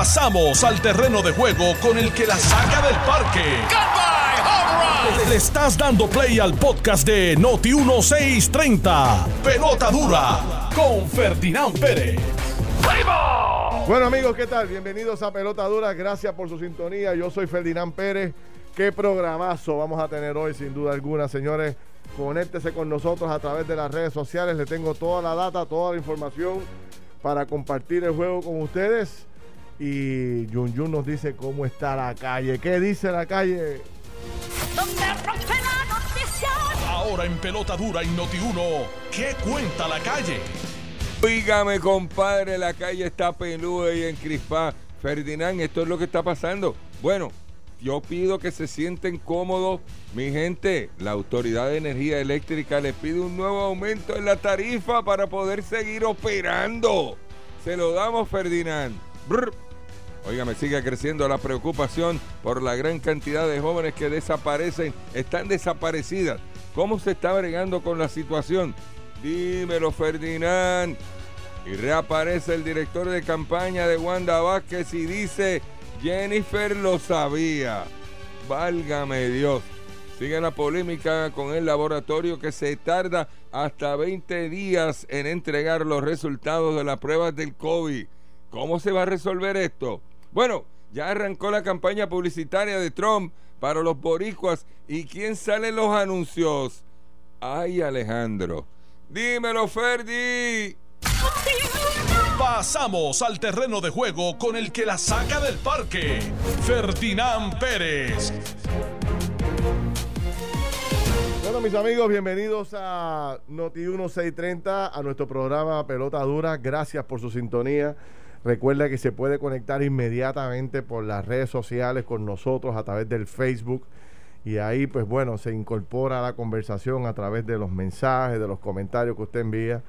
Pasamos al terreno de juego con el que la saca del parque. Le estás dando play al podcast de Noti 1630. Pelota dura con Ferdinand Pérez. Bueno amigos, ¿qué tal? Bienvenidos a Pelota Dura. Gracias por su sintonía. Yo soy Ferdinand Pérez. Qué programazo vamos a tener hoy, sin duda alguna, señores. Conéctese con nosotros a través de las redes sociales. Le tengo toda la data, toda la información para compartir el juego con ustedes. Y Jun Jun nos dice cómo está la calle. ¿Qué dice la calle? Donde rompe la noticia. Ahora en Pelota Dura y Noti 1, ¿qué cuenta la calle? Oígame, compadre, la calle está peluda y encrispada. Ferdinand, esto es lo que está pasando. Bueno, yo pido que se sienten cómodos. Mi gente, la Autoridad de Energía Eléctrica les pide un nuevo aumento en la tarifa para poder seguir operando. Se lo damos, Ferdinand. Brr. Óigame, sigue creciendo la preocupación por la gran cantidad de jóvenes que desaparecen, están desaparecidas. ¿Cómo se está bregando con la situación? Dímelo, Ferdinand. Y reaparece el director de campaña de Wanda Vázquez y dice, Jennifer lo sabía. Válgame Dios. Sigue la polémica con el laboratorio que se tarda hasta 20 días en entregar los resultados de las pruebas del COVID. ¿Cómo se va a resolver esto? Bueno, ya arrancó la campaña publicitaria de Trump para los boricuas. ¿Y quién sale en los anuncios? Ay, Alejandro. Dímelo, Ferdi. Pasamos al terreno de juego con el que la saca del parque. Ferdinand Pérez. Bueno, mis amigos, bienvenidos a Noti 1630, a nuestro programa Pelota Dura. Gracias por su sintonía. Recuerda que se puede conectar inmediatamente por las redes sociales con nosotros a través del Facebook. Y ahí, pues bueno, se incorpora a la conversación a través de los mensajes, de los comentarios que usted envía.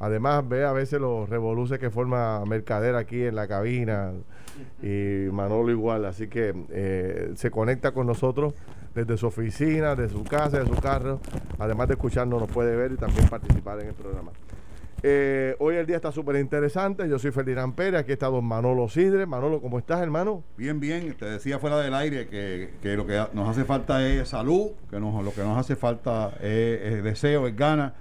Además, ve a veces los revoluces que forma Mercader aquí en la cabina y Manolo igual. Así que eh, se conecta con nosotros desde su oficina, de su casa, de su carro. Además de escucharnos, nos puede ver y también participar en el programa. Eh, hoy el día está súper interesante. Yo soy Ferdinand Pérez. Aquí está don Manolo Sidre. Manolo, ¿cómo estás, hermano? Bien, bien. Te decía fuera del aire que, que lo que nos hace falta es salud, que nos, lo que nos hace falta es, es deseo, es gana,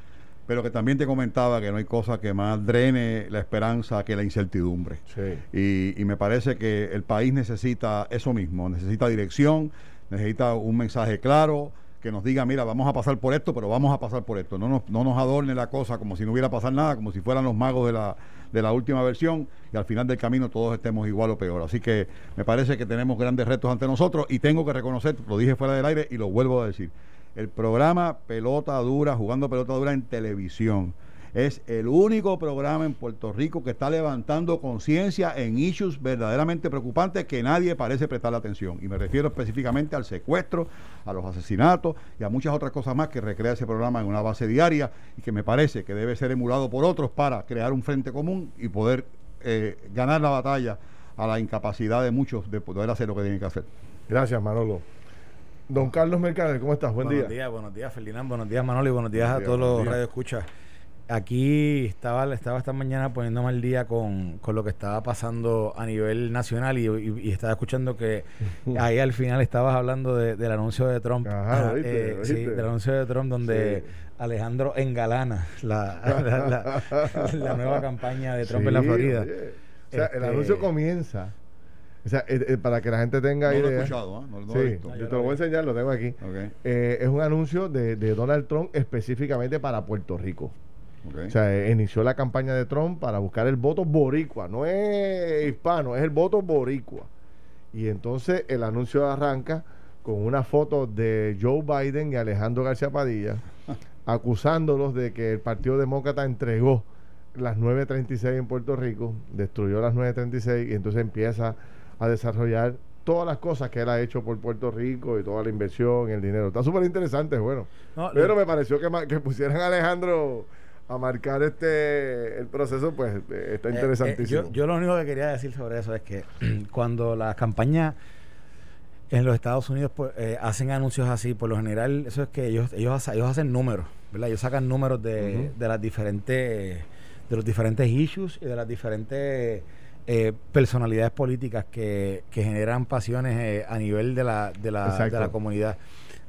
pero que también te comentaba que no hay cosa que más drene la esperanza que la incertidumbre. Sí. Y, y me parece que el país necesita eso mismo, necesita dirección, necesita un mensaje claro que nos diga, mira, vamos a pasar por esto, pero vamos a pasar por esto. No nos, no nos adorne la cosa como si no hubiera pasado nada, como si fueran los magos de la, de la última versión y al final del camino todos estemos igual o peor. Así que me parece que tenemos grandes retos ante nosotros y tengo que reconocer, lo dije fuera del aire y lo vuelvo a decir, el programa Pelota Dura, jugando Pelota Dura en televisión. Es el único programa en Puerto Rico que está levantando conciencia en issues verdaderamente preocupantes que nadie parece prestarle atención. Y me refiero específicamente al secuestro, a los asesinatos y a muchas otras cosas más que recrea ese programa en una base diaria y que me parece que debe ser emulado por otros para crear un frente común y poder eh, ganar la batalla a la incapacidad de muchos de poder hacer lo que tienen que hacer. Gracias, Manolo. Don Carlos Mercader, ¿cómo estás? Buen buenos día. días, buenos días, Ferdinand, buenos días, Manolo, y buenos días Buenos a días, todos buenos los radioescuchas. Aquí estaba, estaba esta mañana poniéndome al día con, con lo que estaba pasando a nivel nacional y, y- y estaba escuchando que ahí al final estabas hablando de- del anuncio de Trump. Ajá, Ah, ¿oíste? eh, sí, del anuncio de Trump donde Sí. Alejandro engalana la, la, la- la nueva campaña de Trump en la Florida. oye. O sea, el Este- anuncio comienza. O sea, eh, eh, para que la gente tenga No lo he escuchado, ¿eh? no, no sí, lo he visto. yo te lo voy a enseñar, lo tengo aquí. Eh, es un anuncio de, de Donald Trump específicamente para Puerto Rico. O sea, eh, inició la campaña de Trump para buscar el voto boricua. No es hispano, es el voto boricua. Y entonces el anuncio arranca con una foto de Joe Biden y Alejandro García Padilla acusándolos de que el Partido Demócrata entregó las 936 en Puerto Rico, destruyó las 936 y entonces empieza a desarrollar todas las cosas que él ha hecho por Puerto Rico y toda la inversión, el dinero. Está súper interesante, bueno. No, Pero lo- me pareció que, que pusieran a Alejandro a marcar este el proceso, pues eh, está Eh, eh, interesantísimo. yo, yo lo único que quería decir sobre eso es que cuando las campañas en los Estados Unidos pues, eh, hacen anuncios así, por lo general, eso es que ellos ellos, ellos hacen números, ¿verdad? Ellos sacan números de, de las diferentes de los diferentes issues y de las diferentes eh, personalidades políticas que, que generan pasiones eh, a nivel de la, de la, de la comunidad.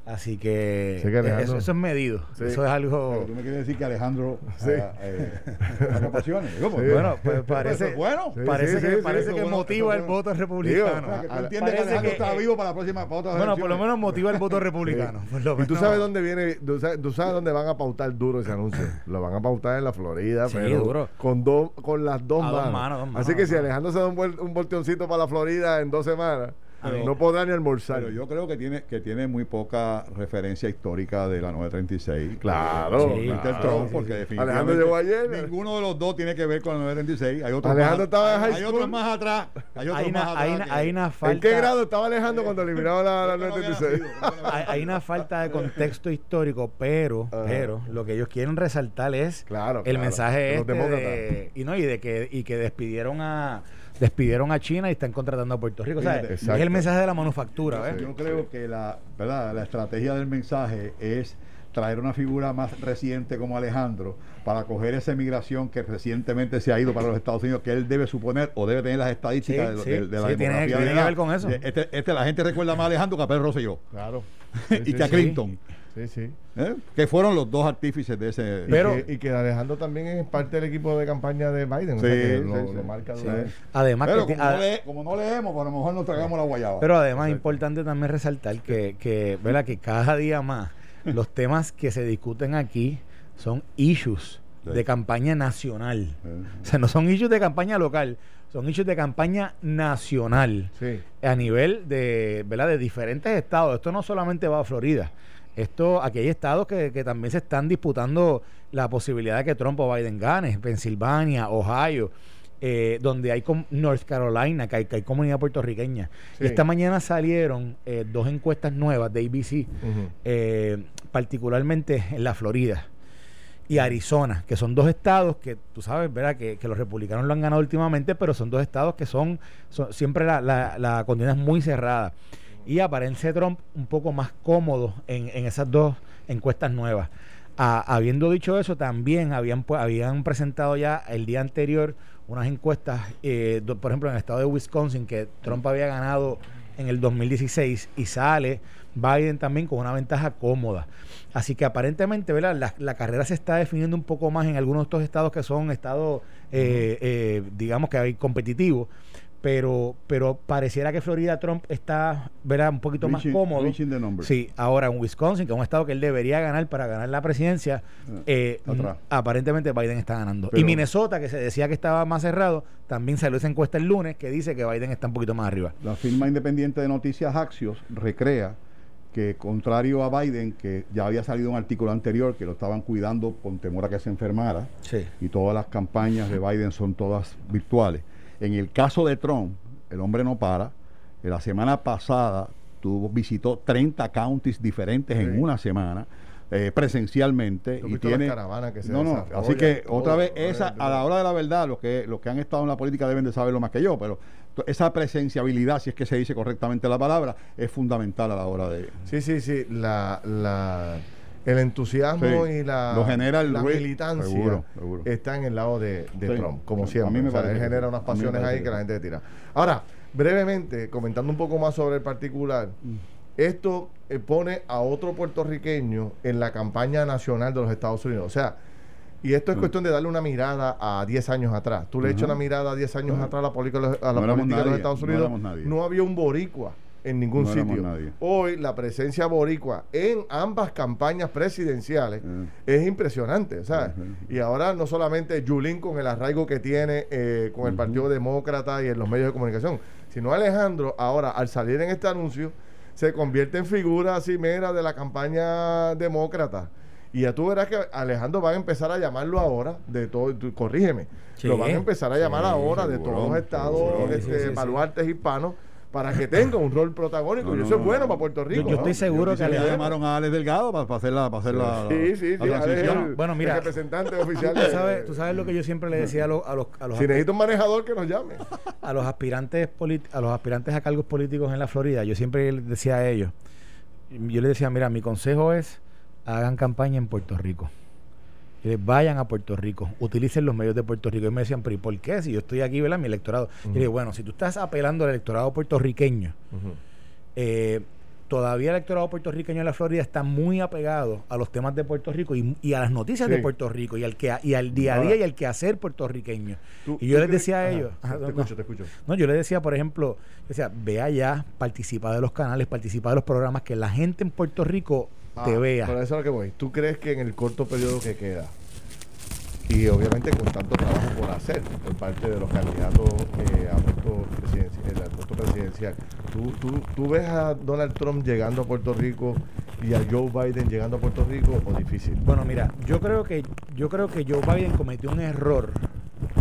Así que, Sí, que eh, eso, eso es medido. Sí. Eso es algo... Pero tú me quieres decir que Alejandro Sí. ah, eh, pasiones. Sí. Bueno, pues parece, bueno. Parece sí, que, sí, parece que motiva el voto republicano. Digo, O sea, tú entiendes que Alejandro que- está vivo para la próxima para otras Bueno, por lo menos motiva el voto republicano. por lo Y tú sabes dónde viene, tú sabes, tú sabes dónde van a pautar duro ese anuncio. Lo van a pautar en la Florida, Sí, pero duro. con dos, con las dos A manos. dos manos, dos manos, Así que si. Alejandro se da un, vuel- un volteoncito para la Florida en dos semanas, Pero- no podrá ni almorzar. Pero yo creo que tiene que tiene muy poca referencia histórica de la 936. Claro, Sí, claro. Trump, porque definitivamente Alejandro llegó ayer. Ninguno de los dos tiene que ver con la 936. Hay otros Alejandro más, estaba en hay, otros más atrás. Hay otros hay, más una, atrás. hay, una, que- hay una falta... ¿En qué grado estaba Alejandro cuando eliminaron la, la Yo no había 936? nacido, yo no hay, hay una falta de contexto histórico, pero, Ajá. pero lo que ellos quieren resaltar es Claro, el claro, mensaje este demócratas. de, y no y de que y que despidieron a despidieron a China y están contratando a Puerto Rico, ¿sabes? Fíjate, Es el mensaje de la manufactura, ¿ves? Yo creo que la, ¿verdad? la estrategia del mensaje es traer una figura más reciente como Alejandro para coger esa emigración que recientemente se ha ido para los Estados Unidos, que él debe suponer o debe tener las estadísticas Sí, de, sí, de- de la sí, tiene- demografía tiene que ver con eso. Este, este, la gente recuerda más a Alejandro que a Pedro Rosselló Claro. y que a sí. Clinton, Sí, sí. ¿eh? que fueron los dos artífices de ese... Y Pero- que, y que Alejandro también es parte del equipo de campaña de Biden. o sea Sí, que sí, lo, sí. lo marca de Sí. una vez. Además Pero que como, no a- le- como no leemos, pues a lo mejor nos tragamos la guayaba. Pero además es importante también resaltar que, que, ¿verdad? que cada día más los temas que se discuten aquí son issues Sí. de campaña nacional. O sea, no son issues de campaña local, son issues de campaña nacional Sí. a nivel de, ¿verdad? de diferentes estados. Esto no solamente va a Florida. Esto, aquí hay estados que, que también se están disputando la posibilidad de que Trump o Biden gane. Pensilvania, Ohio, eh, donde hay com- North Carolina, que hay, que hay comunidad puertorriqueña. Sí. Y esta mañana salieron eh, dos encuestas nuevas de ABC, eh, particularmente en la Florida y Arizona, que son dos estados que tú sabes, ¿verdad? Que, que los republicanos lo han ganado últimamente, pero son dos estados que son, son- siempre la, la, la contienda es muy cerrada. Y aparece Trump un poco más cómodo en, en esas dos encuestas nuevas. Ah, habiendo dicho eso, también habían, habían presentado ya el día anterior unas encuestas, eh, por ejemplo, en el estado de Wisconsin, que Trump había ganado en el 2016 y sale Biden también con una ventaja cómoda. Así que aparentemente, ¿verdad? La, la carrera se está definiendo un poco más en algunos de estos estados que son estados, eh, eh, digamos que hay competitivos. Pero, pero pareciera que Florida Trump está, ¿verdad? Un poquito más cómodo. Sí, ahora en Wisconsin, que es un estado que él debería ganar para ganar la presidencia, eh, atrás. mm, aparentemente Biden está ganando. y Minnesota, que se decía que estaba más cerrado, también salió esa encuesta el lunes que dice que Biden está un poquito más arriba. La firma independiente de noticias Axios recrea que contrario a Biden, que ya había salido un artículo anterior que lo estaban cuidando con temor a que se enfermara, Sí. y todas las campañas de Biden son todas virtuales. En el caso de Trump, el hombre no para. La semana pasada tuvo, visitó 30 counties diferentes Sí. en una semana. eh, presencialmente ¿Tú y tiene que se no no así que otra vez todo, esa todo. a la hora de la verdad los que los que han estado en la política deben de saberlo más que yo pero esa presenciabilidad si es que se dice correctamente la palabra es fundamental a la hora de Sí, sí, sí. La, la, el entusiasmo Sí. y la, Lo genera el la Rick. militancia Seguro, seguro. está en el lado de, de Sí. Trump, como A siempre. mí me O sea, parece él genera unas A pasiones ahí que la gente tira. Ahora, brevemente, comentando un poco más sobre el particular, esto eh, pone a otro puertorriqueño en la campaña nacional de los Estados Unidos. O sea, y esto es Mm. cuestión de darle una mirada a 10 años atrás. Tú le echas Ajá. una mirada a 10 años atrás a la política, a la No política de los Estados no Unidos. nadie. no había un boricua en ningún No sitio. nadie. Hoy la presencia boricua en ambas campañas presidenciales Eh. es impresionante, ¿sabes? Ujú. Y ahora no solamente Yulín con el arraigo que tiene eh, con el. Partido Demócrata y en los medios de comunicación, sino Alejandro ahora al salir en este anuncio se convierte en figura cimera de la campaña demócrata. Y ya tú verás que Alejandro van a empezar a llamarlo ahora de todo, tú- corrígeme, Sí. lo van a empezar a llamar Sí, ahora de todos los estados este, Sí, sí, sí, sí. baluartes hispanos para que tenga un rol protagónico. No, y no, eso es no, bueno no. para Puerto Rico. yo estoy seguro que ya le- llamaron a Alex Delgado para, para hacer la para hacer la, Sí, sí, la sí. transición. Bueno, mira. el representante oficial. Tú sabes, tú sabes lo que yo siempre le decía a los, a los, a los, Si necesita un manejador que nos llame. a los aspirantes a los aspirantes a cargos políticos en la Florida, yo siempre les decía a ellos, yo les decía, mira, mi consejo es hagan campaña en Puerto Rico. Les, vayan a Puerto Rico, utilicen los medios de Puerto Rico. Y me decían, pero ¿y por qué? Si yo estoy aquí, ¿verdad? Mi electorado. Y le digo, bueno, si tú estás apelando al electorado puertorriqueño, eh, todavía el electorado puertorriqueño en la Florida está muy apegado a los temas de Puerto Rico y, y a las noticias Sí. de Puerto Rico y al que y al día a día y al quehacer puertorriqueño. Y yo les decía a ellos, te- ajá, te, no, escucho, te escucho. No, yo le decía, por ejemplo, decía, ve allá, participa de los canales, participa de los programas, que la gente en Puerto Rico te Ah, vea. Por eso es lo que voy. ¿Tú crees que en el corto periodo que queda, y obviamente con tanto trabajo por hacer por parte de los candidatos eh, a puesto presidencial, al puesto presidencial, ¿tú, tú, tú ves a Donald Trump llegando a Puerto Rico y a Joe Biden llegando a Puerto Rico o difícil? Bueno, mira, yo creo que yo creo que Joe Biden cometió un error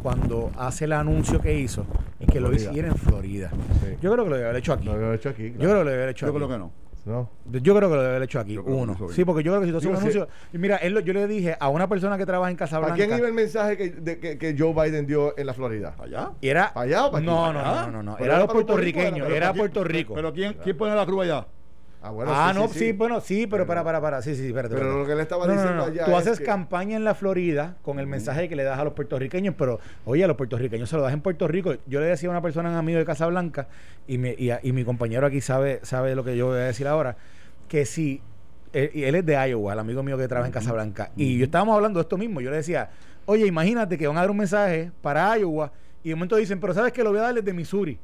cuando hace el anuncio que hizo y que lo hiciera en Florida. Sí. Yo creo que lo debe haber hecho aquí. Lo había hecho aquí. Yo creo que lo debe haber hecho Yo aquí. creo que no. ¿No? Yo creo que lo debe haber hecho aquí, Yo uno. Sí, porque yo creo que si tú haces un anuncio. y Mira, él lo- yo le dije a una persona que trabaja en ¿Para Casablanca. quién iba el mensaje que, de- que, que Joe Biden dio en la Florida? ¿Allá? y era, ¿Para allá o para aquí? no, ¿Para no, no, no, no, Era era los para Rico, puertorriqueños, era era para Puerto Rico. Pero ¿quién, ¿quién pone la cruz allá? Ah, bueno, ah, sí, no, sí, bueno, sí, pero para, para, para, sí, sí, espérate. Pero espérate. lo que le estaba No, no, diciendo no, allá Tú es haces que- campaña en la Florida con el mensaje que le das a los puertorriqueños, pero oye, a los puertorriqueños se lo das en Puerto Rico. Yo le decía a una persona, un amigo de Casablanca, y, me, y, mi compañero aquí sabe, sabe lo que yo voy a decir ahora, que si él, y él es de Iowa, el amigo mío que trabaja en Casablanca, y yo estábamos hablando de esto mismo. Yo le decía, oye, imagínate que van a dar un mensaje para Iowa, y de momento dicen, pero sabes que lo voy a dar desde Missouri.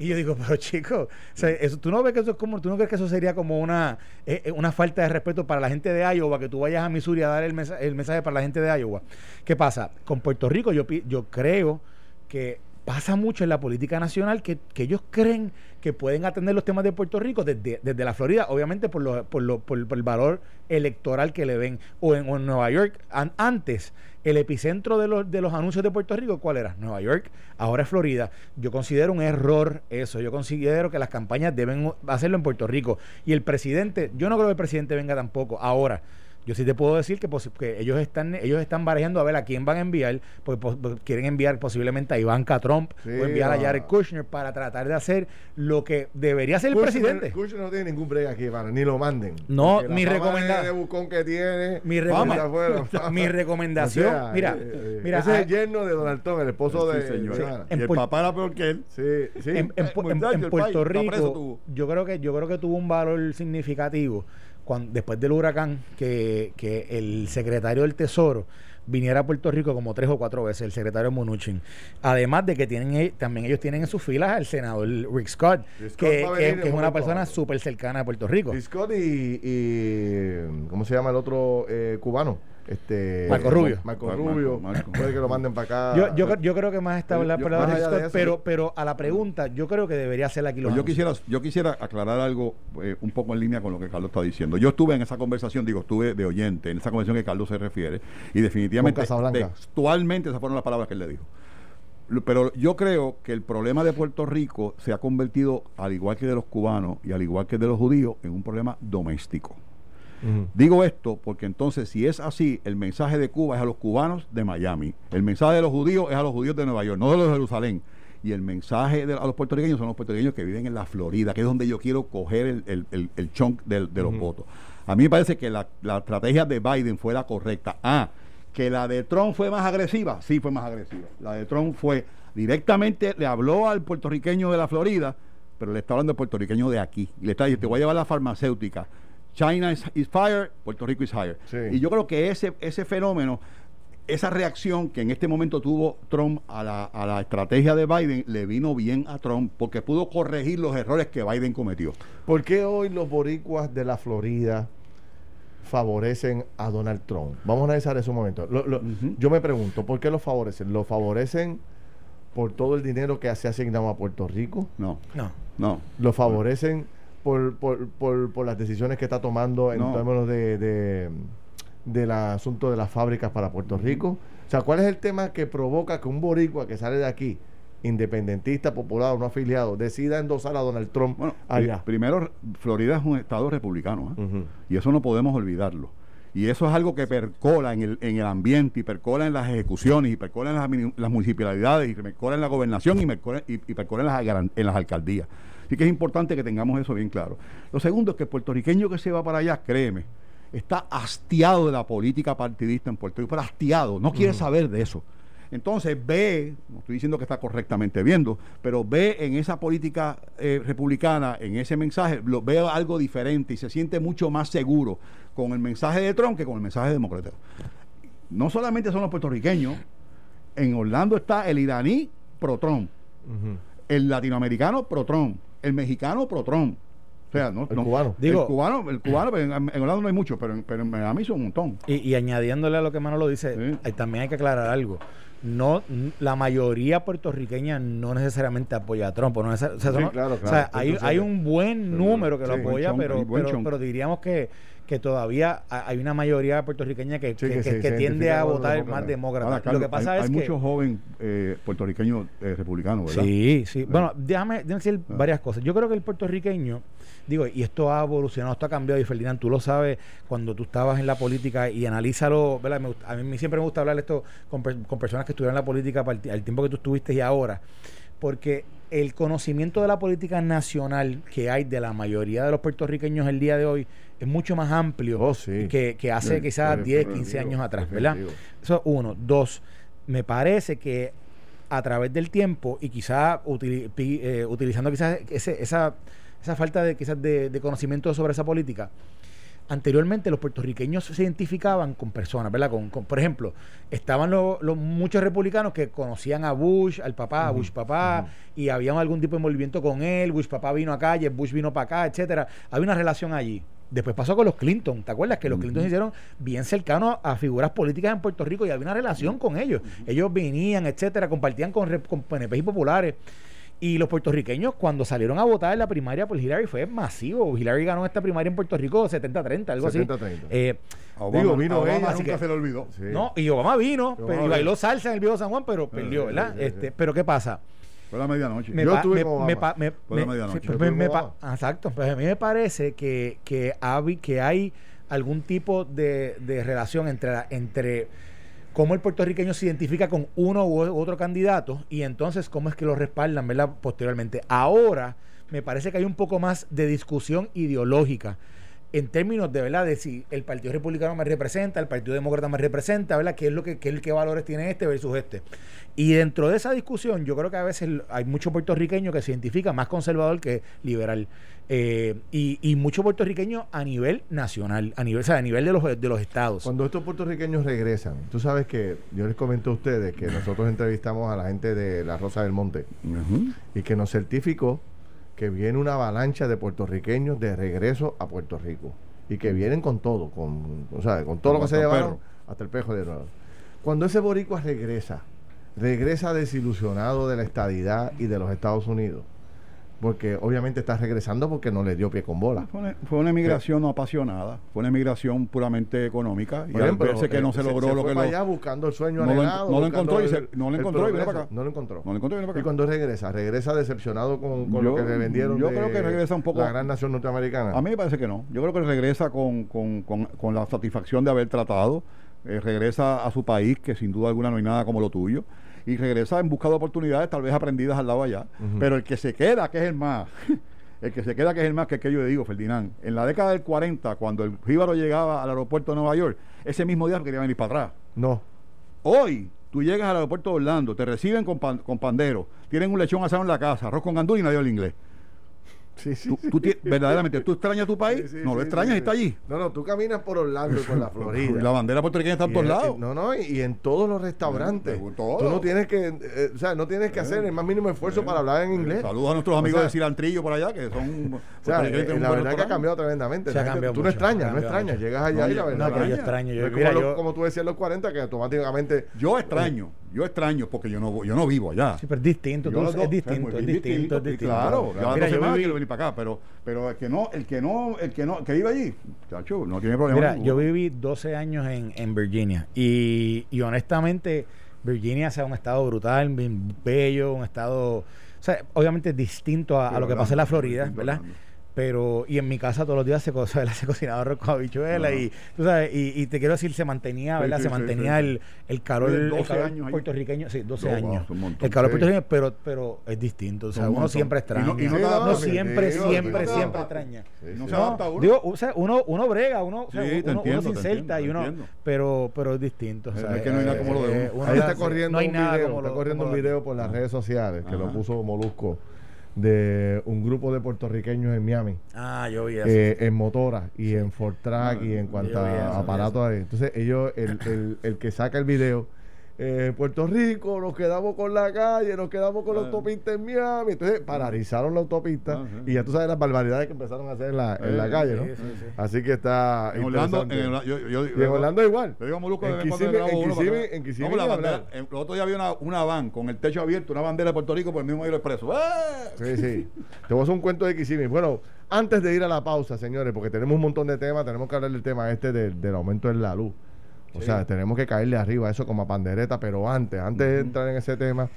Y yo digo, pero chico, o eso, tú no ves que eso es como, tú no crees que eso sería como una, eh, eh, una falta de respeto para la gente de Iowa, que tú vayas a Missouri a dar el, mensa- el mensaje para la gente de Iowa. ¿Qué pasa? Con Puerto Rico yo, yo creo que pasa mucho en la política nacional que, que ellos creen que pueden atender los temas de Puerto Rico desde, desde la Florida, obviamente por, lo, por, lo- por- el valor electoral que le ven, o en, o en Nueva York. An- antes, el epicentro de los, de los anuncios de Puerto Rico, ¿cuál era? Nueva York, ahora es Florida. Yo considero un error eso, yo considero que las campañas deben hacerlo en Puerto Rico. Y el presidente, yo no creo que el presidente venga tampoco. Ahora, yo sí te puedo decir que, ellos están ellos están barajando a ver a quién van a enviar, porque quieren enviar posiblemente a Ivanka Trump Sí, o enviar a a- Jared Kushner para tratar de hacer lo que debería hacer el Kushner- presidente. Kushner no tiene ningún break aquí, para, ni lo manden. No, mi fama recomenda- de, de bucón que tiene. Mi recomenda- mi recomendación, O sea, mira, eh, eh, mira, ese es ah, el yerno de Donald Trump, el esposo Sí, de. señor. de Ivana. En y el papá era peor que él. Sí, sí. en, en Eh, el Puerto Rico, yo creo que yo creo que tuvo un valor significativo cuando, después del huracán que, que el secretario del Tesoro viniera a Puerto Rico como tres o cuatro veces, el secretario Munuchin. Además de que tienen también ellos tienen en sus filas al senador Rick Scott, Rick Scott que, es una persona súper cercana a Puerto Rico. Y Scott y, y- ¿Cómo se llama el otro eh, cubano? Este, Marco Rubio. Marco Marco, Rubio. Marco. Puede que lo manden para acá. Yo, yo, yo creo que más está eso, pero, yo- pero a la pregunta, yo creo que debería hacer aquí los Pues yo quisiera, yo quisiera aclarar algo eh, un poco en línea con lo que Carlos está diciendo. Yo estuve en esa conversación, digo, estuve de oyente en esa conversación que Carlos se refiere, y definitivamente, Con Casablanca. textualmente, esas fueron las palabras que él le dijo. Lo- Pero yo creo que el problema de Puerto Rico se ha convertido, al igual que de los cubanos y al igual que de los judíos, en un problema doméstico. Digo esto porque entonces si es así, el mensaje de Cuba es a los cubanos de Miami, el mensaje de los judíos es a los judíos de Nueva York, no de los de Jerusalén. Y el mensaje de, a los puertorriqueños son los puertorriqueños que viven en la Florida, que es donde yo quiero coger el, el, el- el chunk de, los votos. A mí me parece que la, la estrategia de Biden fue la correcta. Ah, que la de Trump fue más agresiva, sí fue más agresiva. La de Trump fue directamente, le habló al puertorriqueño de la Florida, pero le está hablando al puertorriqueño de aquí. Y le está diciendo, te voy a llevar la farmacéutica. China is, is fire, Puerto Rico is higher. Sí. Y yo creo que ese, ese fenómeno, esa reacción que en este momento tuvo Trump a la, a la estrategia de Biden, le vino bien a Trump porque pudo corregir los errores que Biden cometió. ¿Por qué hoy los boricuas de la Florida favorecen a Donald Trump? Vamos a analizar eso un momento. Lo- lo-. Yo me pregunto, ¿por qué los favorecen? ¿Los favorecen por todo el dinero que se ha asignado a Puerto Rico? No, No. no. ¿Los favorecen por, por, por, por las decisiones que está tomando en No. términos de, de- del asunto de las fábricas para Puerto Rico? O sea, ¿cuál es el tema que provoca que un boricua que sale de aquí, independentista, popular o no afiliado, decida endosar a Donald Trump Bueno, allá? primero, Florida es un estado republicano. ¿eh? Y eso no podemos olvidarlo. Y eso es algo que percola en el, en el ambiente y percola en las ejecuciones y percola en las, municipalidades y percola en la gobernación y, percola, y, y percola en las, en las alcaldías. Así que es importante que tengamos eso bien claro. Lo segundo es que el puertorriqueño que se va para allá, créeme, está hastiado de la política partidista en Puerto Rico, pero hastiado, no quiere saber de eso. Entonces ve, no estoy diciendo que está correctamente viendo, pero ve en esa política eh, republicana, en ese mensaje, lo, ve algo diferente y se siente mucho más seguro con el mensaje de Trump que con el mensaje democrático. No solamente son los puertorriqueños, en Orlando está el iraní pro-Trump, el latinoamericano pro-Trump, el mexicano pro-Trump. O sea, no, El no- cubano. Digo- el cubano, el cubano, en, en Orlando no hay mucho, pero en, pero en Miami son un montón. Y, y añadiéndole a lo que Manolo dice, Sí. eh, también hay que aclarar algo. No, la mayoría puertorriqueña no necesariamente apoya a Trump. No o sea, Sí, no- claro, o sea, claro. hay, hay un buen número que lo apoya, pero, pero, pero diríamos que, que todavía ha- hay una mayoría puertorriqueña que, Sí, que, que que- se- que se tiende a votar demócrata. más demócrata. Ahora, Carlos, lo que pasa hay, es hay que... muchos jóvenes eh, puertorriqueños eh, republicanos, ¿verdad? Sí, sí. Bueno, déjame, déjame decir Ah. varias cosas. Yo creo que el puertorriqueño, digo, y esto ha evolucionado, esto ha cambiado, y Ferdinand, tú lo sabes cuando tú estabas en la política y analízalo, ¿verdad? Me a mí siempre me gusta hablar esto con, con personas que estuvieron en la política para el ti- al tiempo que tú estuviste y ahora, porque el conocimiento de la política nacional que hay de la mayoría de los puertorriqueños el día de hoy es mucho más amplio Oh, sí. que, que hace Sí, quizás sí, 10, definitivo, 15 años atrás, ¿verdad? Eso es uno. Dos, me parece que a través del tiempo y quizás eh, utilizando quizás ese- esa, esa falta de quizás de, de conocimiento sobre esa política, anteriormente los puertorriqueños se identificaban con personas, ¿verdad? Con, con- por ejemplo, estaban los, los muchos republicanos que conocían a Bush, al papá, a Bush papá, y había algún tipo de envolvimiento con él, Bush papá vino acá, y Bush vino para acá, etcétera. Había una relación allí. Después pasó con los Clinton, ¿te acuerdas? Que los Clinton se hicieron bien cercanos a figuras políticas en Puerto Rico y había una relación con ellos. Ellos venían, etcétera, compartían con, con PNP y populares. Y los puertorriqueños, cuando salieron a votar en la primaria por Hillary, fue masivo. Hillary ganó esta primaria en Puerto Rico 70-30, algo así. 70-30. Eh, A Obama, Digo, vino Obama ella, nunca así que- se le olvidó. Sí. no, y Obama vino, Obama pero- y bailó salsa en el viejo San Juan, pero perdió, ¿verdad? sí, sí, este, sí. Pero ¿qué pasa? Fue la medianoche. Me Yo estuve con Obama. me Fue la me- medianoche. Obama. Exacto. Pues a mí me parece que, que, habi- que hay algún tipo de, de relación entre, la- entre cómo el puertorriqueño se identifica con uno u otro candidato y entonces cómo es que lo respaldan, ¿verdad? Posteriormente. Ahora me parece que hay un poco más de discusión ideológica en términos de verdad de si el Partido Republicano me representa, el Partido Demócrata me representa, ¿verdad? ¿Qué es lo que, qué, qué valores tiene este versus este? Y dentro de esa discusión, yo creo que a veces hay mucho puertorriqueño que se identifica más conservador que liberal. Eh, y, y mucho puertorriqueño a nivel nacional, a nivel, o sea, a nivel de los, de los estados. Cuando estos puertorriqueños regresan, tú sabes que yo les comento a ustedes que nosotros entrevistamos a la gente de La Rosa del Monte y que nos certificó que viene una avalancha de puertorriqueños de regreso a Puerto Rico y que vienen con todo, con, o sea, con todo lo que se llevaron, perro. hasta el pejo de nuevo. Cuando ese boricua regresa, regresa desilusionado de la estadidad y de los Estados Unidos, porque obviamente está regresando porque no le dio pie con bola. Fue una, fue una emigración no apasionada, fue una emigración puramente económica. Y Por al verse que no eh, se logró lo fue que para lo, allá buscando el sueño no anhelado, no lo encontró y se- no lo encontró y para acá. No lo encontró. no lo encontró y para Y acá. cuando regresa, regresa decepcionado con, con lo que le vendieron. yo de creo que regresa un poco- La gran nación norteamericana. A mí me parece que no. Yo creo que regresa con, con- con- con la satisfacción de haber tratado, eh, regresa a su país, que sin duda alguna no hay nada como lo tuyo, y regresa en busca de oportunidades, tal vez aprendidas al lado allá. Pero el que se queda, que es el más, el que se queda, que es el más, que es que yo le digo, Ferdinand, en la década del 40, cuando el jíbaro llegaba al aeropuerto de Nueva York, ese mismo día quería venir para atrás. No. Hoy, tú llegas al aeropuerto de Orlando, te reciben con, pan- con pandero, tienen un lechón asado en la casa, arroz con gandul y nadie habla inglés. Sí, sí. Tú, verdaderamente, ¿tú extrañas tu país? Sí, sí, no lo sí, extrañas, sí, está allí. No, no, tú caminas por Orlando y por la Florida. La bandera puertorriqueña está en todos lados. No, no, y, y en todos los restaurantes. Todo. Tú no tienes que, eh, o sea, no tienes que hacer el más mínimo esfuerzo para hablar en inglés. Saludos a nuestros amigos O sea, de Cilantrillo por allá, que son. O sea, eh, la verdad que ha cambiado tremendamente. Se ha cambiado tú no extrañas, no extrañas. Llegas allá No, y la verdad. no, que yo extrañas. extraño, yo- No es mira, como, lo- yo- como tú decías en los 40, que automáticamente. Yo extraño, yo extraño, porque yo no, yo no vivo allá. Sí, pero es distinto, tú- dos, es distinto, es distinto, es distinto. Claro, Mira, cada yo viví- quiero venir para acá, pero, pero el que no, el que no, el que no, que vive allí, chacho, no tiene problema. Mira, ninguno. yo viví 12 años en, en Virginia y, y honestamente Virginia sea un estado brutal, bien bello, un estado, o sea, obviamente distinto a, a lo que pasa en la Florida, ¿verdad? Pero y en mi casa todos los días se, co- se, se cocinaba arroz con habichuela y tú sabes y, y te quiero decir se mantenía verdad sí, se mantenía sí. el, el calor, el 12 calor años puertorriqueño sí 12 No, años. montón. el calor puertorriqueño pero pero es distinto o sea Un uno montón. siempre Y extraña no- y no no, siempre siempre siempre extraña. Se uno. digo o sea, uno uno brega uno o sea, uno, uno entiendo, se te inserta y uno pero pero es distinto o Es que no hay nada como lo de eh, uno. uno Ahí está corriendo un video, está corriendo un video por las redes sociales que lo puso Molusco de un grupo de puertorriqueños en Miami. ah yo vi eso eh, en motoras y en Fortrack Ah, y en cuanto a aparatos. Entonces ellos, el, el, el que saca el video, eh, Puerto Rico, nos quedamos con la calle, nos quedamos con la Ah. autopista en Miami. Entonces paralizaron la autopista Ah, sí. y ya tú sabes las barbaridades que empezaron a hacer en la, en la Eh, calle, ¿no? sí, sí, sí. Así que está En Orlando, en yo, yo, y en Orlando igual. Le digo a Molusco En de Kissimmee- en Kissimmee- No, la bandera. El otro día había una, una van con el techo abierto, una bandera de Puerto Rico por el mismo hilo expreso. ¡Eh! Sí, sí. Te voy a hacer un cuento de Kissimmee. Bueno, antes de ir a la pausa, señores, porque tenemos un montón de temas, tenemos que hablar del tema este del, del aumento en la luz. O sea, tenemos que caerle arriba a eso como a pandereta, pero antes, antes de entrar en ese tema,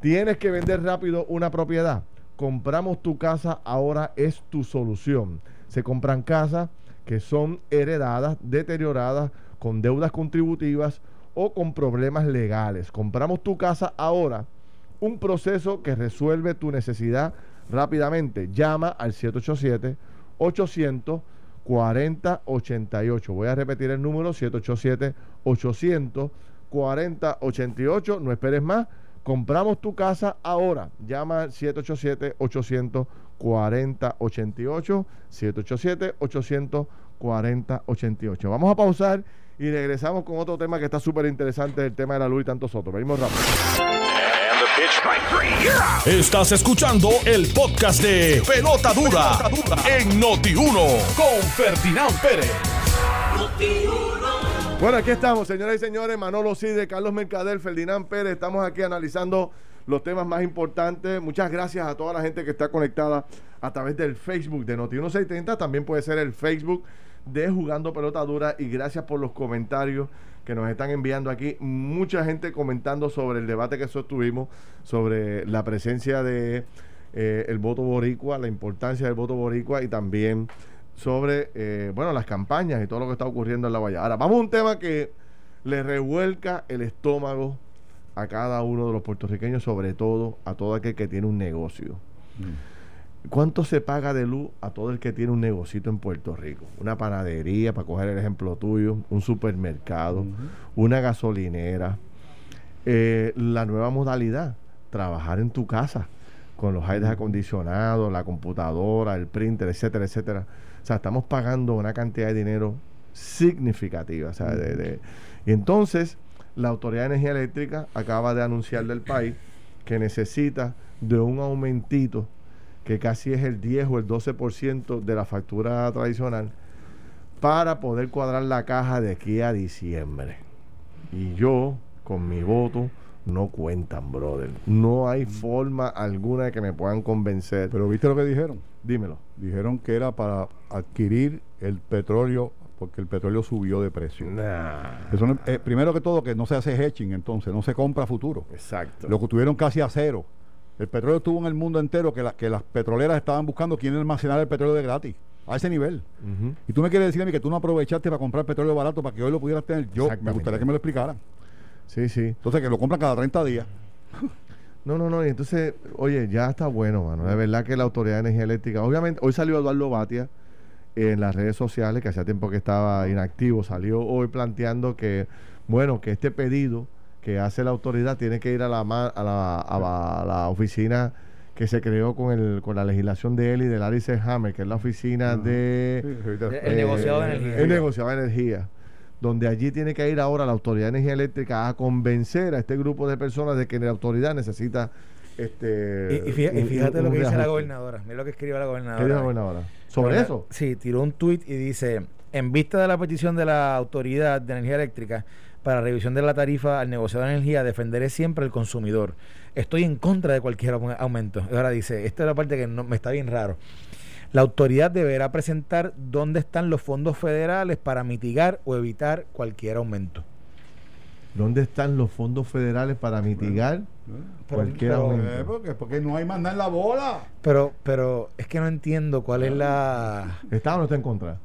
tienes que vender rápido una propiedad. Compramos tu casa, ahora es tu solución. Se compran casas que son heredadas, deterioradas, con deudas contributivas o con problemas legales. Compramos tu casa ahora un proceso que resuelve tu necesidad rápidamente. Llama al 787 800 4088. Voy a repetir el número 787 800 4088. No esperes más. Compramos tu casa ahora. Llama al 787 800 4088 787 800 4088. Vamos a pausar y regresamos con otro tema que está súper interesante, el tema de la luz y tantos otros. Venimos rápido. Estás escuchando el podcast de Pelota Dura, en Noti1 con Ferdinand Pérez. Bueno, aquí estamos, señoras y señores. Manolo Cide, Carlos Mercader, Ferdinand Pérez. Estamos aquí analizando los temas más importantes. Muchas gracias a toda la gente que está conectada a través del Facebook de Noti1630. También puede ser el Facebook de Jugando Pelota Dura. Y gracias por los comentarios que nos están enviando aquí. Mucha gente comentando sobre el debate que sostuvimos sobre la presencia de eh, el voto boricua, la importancia del voto boricua y también sobre eh, bueno las campañas y todo lo que está ocurriendo en la valla. Ahora, vamos a un tema que le revuelca el estómago a cada uno de los puertorriqueños, sobre todo a todo aquel que tiene un negocio. ¿Cuánto se paga de luz a todo el que tiene un negocito en Puerto Rico? Una panadería, para coger el ejemplo tuyo, un supermercado, una gasolinera, eh, la nueva modalidad, trabajar en tu casa con los aires acondicionados, la computadora, el printer, etcétera, etcétera. O sea, estamos pagando una cantidad de dinero significativa. O sea, de- de- y entonces, la Autoridad de Energía Eléctrica acaba de anunciar del país que necesita de un aumentito que casi es el 10 o el 12% de la factura tradicional para poder cuadrar la caja de aquí a diciembre. Y yo, con mi voto, no cuentan, brother. No hay forma alguna de que me puedan convencer. Pero ¿viste lo que dijeron? Dímelo. Dijeron que era para adquirir el petróleo porque el petróleo subió de precio. Nah. Eso no- eh, primero que todo, que no se hace hedging entonces, no se compra a futuro. Exacto. Lo que tuvieron casi a cero. El petróleo estuvo en el mundo entero que, la- que las petroleras estaban buscando quién almacenar el petróleo de gratis. A ese nivel. Y tú me quieres decir a mí que tú no aprovechaste para comprar petróleo barato para que hoy lo pudieras tener. Yo me gustaría que me lo explicaran. Sí, sí. Entonces, que lo compran cada 30 días. No, no, no. Y entonces, oye, ya está bueno, mano. De verdad que la Autoridad de Energía Eléctrica, obviamente, hoy salió Eduardo Batia en las redes sociales, que hacía tiempo que estaba inactivo, salió hoy planteando que, bueno, que este pedido que hace la autoridad tiene que ir a la, ma- a la, a la- a la oficina que se creó con, el, con la legislación de él y de Larry Hammer, que es la oficina de... El negociado de energía. El negociado de energía. Donde allí tiene que ir ahora la Autoridad de Energía Eléctrica a convencer a este grupo de personas de que la autoridad necesita este Y, y fíjate, y un- fíjate un lo que dice la gobernadora. Mira lo que escribió la gobernadora. ¿Qué dijo la gobernadora? ¿Sobre eso? Sí, tiró un tuit y dice, en vista de la petición de la Autoridad de Energía Eléctrica para revisión de la tarifa al negociador de energía, defenderé siempre al consumidor. Estoy en contra de cualquier au- aumento. Ahora dice, esta es la parte que no, me está bien raro. La autoridad deberá presentar dónde están los fondos federales para mitigar o evitar cualquier aumento. ¿Dónde están los fondos federales para mitigar Pero- cualquier pero- aumento? Eh, porque, porque no hay en la bola. Pero, pero es que no entiendo cuál es la. ¿Está o no está en contra?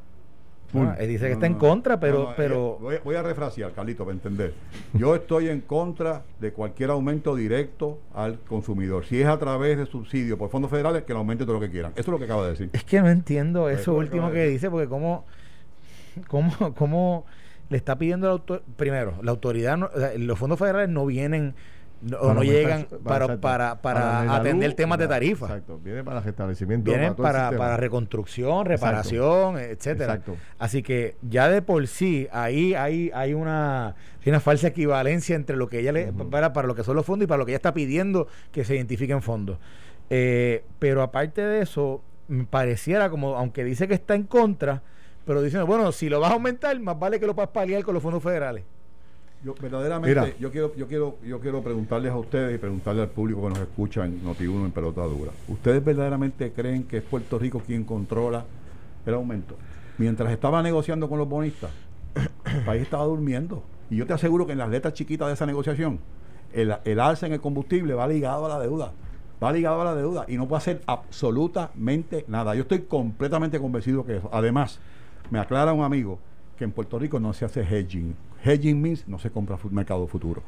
Bueno, él dice que No, está en contra, pero, No, no, pero eh, voy, voy a refrasear, Carlito, para entender. Yo estoy en contra de cualquier aumento directo al consumidor. Si es a través de subsidios por fondos federales, que lo aumente todo lo que quieran. Eso es lo que acaba de decir. es que no entiendo eso eso último que dice, porque cómo, cómo, cómo le está pidiendo la autor primero, la autoridad, no- o sea, los fondos federales no vienen no, o Para no llegan para, exacto. para, para, atender luz, temas de tarifa. Exacto, viene para restablecimiento. Vienen para, para reconstrucción, reparación, etcétera. Exacto. Así que ya de por sí, ahí hay, hay una, hay una falsa equivalencia entre lo que ella le, para, para lo que son los fondos y para lo que ella está pidiendo que se identifiquen fondos. Eh, pero aparte de eso, me pareciera como, aunque dice que está en contra, pero diciendo, bueno, si lo vas a aumentar, más vale que lo puedas paliar con los fondos federales. Yo verdaderamente, Mira. yo quiero, yo quiero, yo quiero preguntarles a ustedes y preguntarle al público que nos escucha en Noti1 en Pelota Dura. ¿Ustedes verdaderamente creen que es Puerto Rico quien controla el aumento? Mientras estaba negociando con los bonistas, el país estaba durmiendo. Y yo te aseguro que en las letras chiquitas de esa negociación, el, el alza en el combustible va ligado a la deuda. Va ligado a la deuda y no puede hacer absolutamente nada. Yo estoy completamente convencido que eso. Además, me aclara un amigo que en Puerto Rico no se hace hedging. Hedging means no se compra mercado futuro.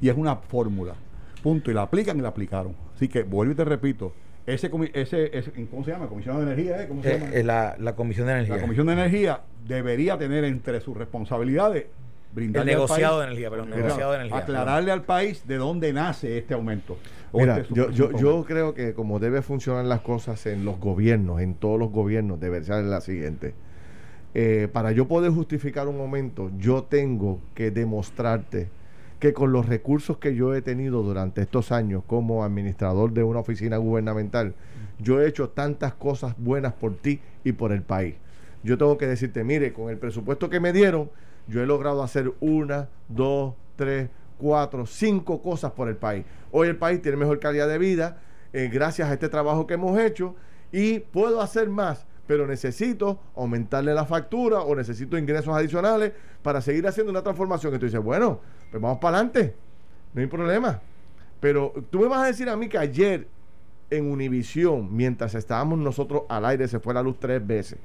Y es una fórmula. Punto. Y la aplican y la aplicaron. Así que vuelvo y te repito. Ese, ese, ese- ¿cómo se llama? Comisión de Energía, ¿eh? ¿Cómo se llama? Eh, eh, la, la Comisión de Energía. La Comisión de Energía debería tener entre sus responsabilidades el brindarle al negociado de energía, perdón, negociado de energía. aclararle al país de dónde nace este aumento. Mira, este yo, yo, yo creo que como debe funcionar las cosas en los gobiernos, en todos los gobiernos, debe ser la siguiente. Eh, para yo poder justificar un aumento, yo tengo que demostrarte que con los recursos que yo he tenido durante estos años como administrador de una oficina gubernamental, yo he hecho tantas cosas buenas por ti y por el país. Yo tengo que decirte, mire, con el presupuesto que me dieron, yo he logrado hacer una, dos, tres, cuatro, cinco cosas por el país. Hoy el país tiene mejor calidad de vida eh, gracias a este trabajo que hemos hecho y puedo hacer más, pero necesito aumentarle la factura o necesito ingresos adicionales para seguir haciendo una transformación. Y tú dices, bueno, pues vamos para adelante, no hay problema. Pero tú me vas a decir a mí que ayer en Univisión, mientras estábamos nosotros al aire, se fue la luz tres veces.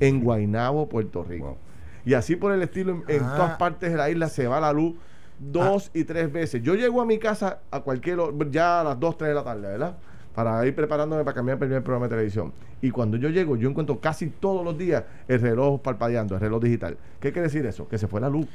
En Guaynabo, Puerto Rico. Wow. Y así por el estilo, en, en Ah. todas partes de la isla se va la luz dos y tres veces. Yo llego a mi casa a cualquier hora, ya a las 2, 3 de la tarde, ¿verdad? Para ir preparándome para cambiar el primer programa de televisión. Y cuando yo llego, yo encuentro casi todos los días el reloj parpadeando, el reloj digital. ¿Qué quiere decir eso? Que se fue la luz.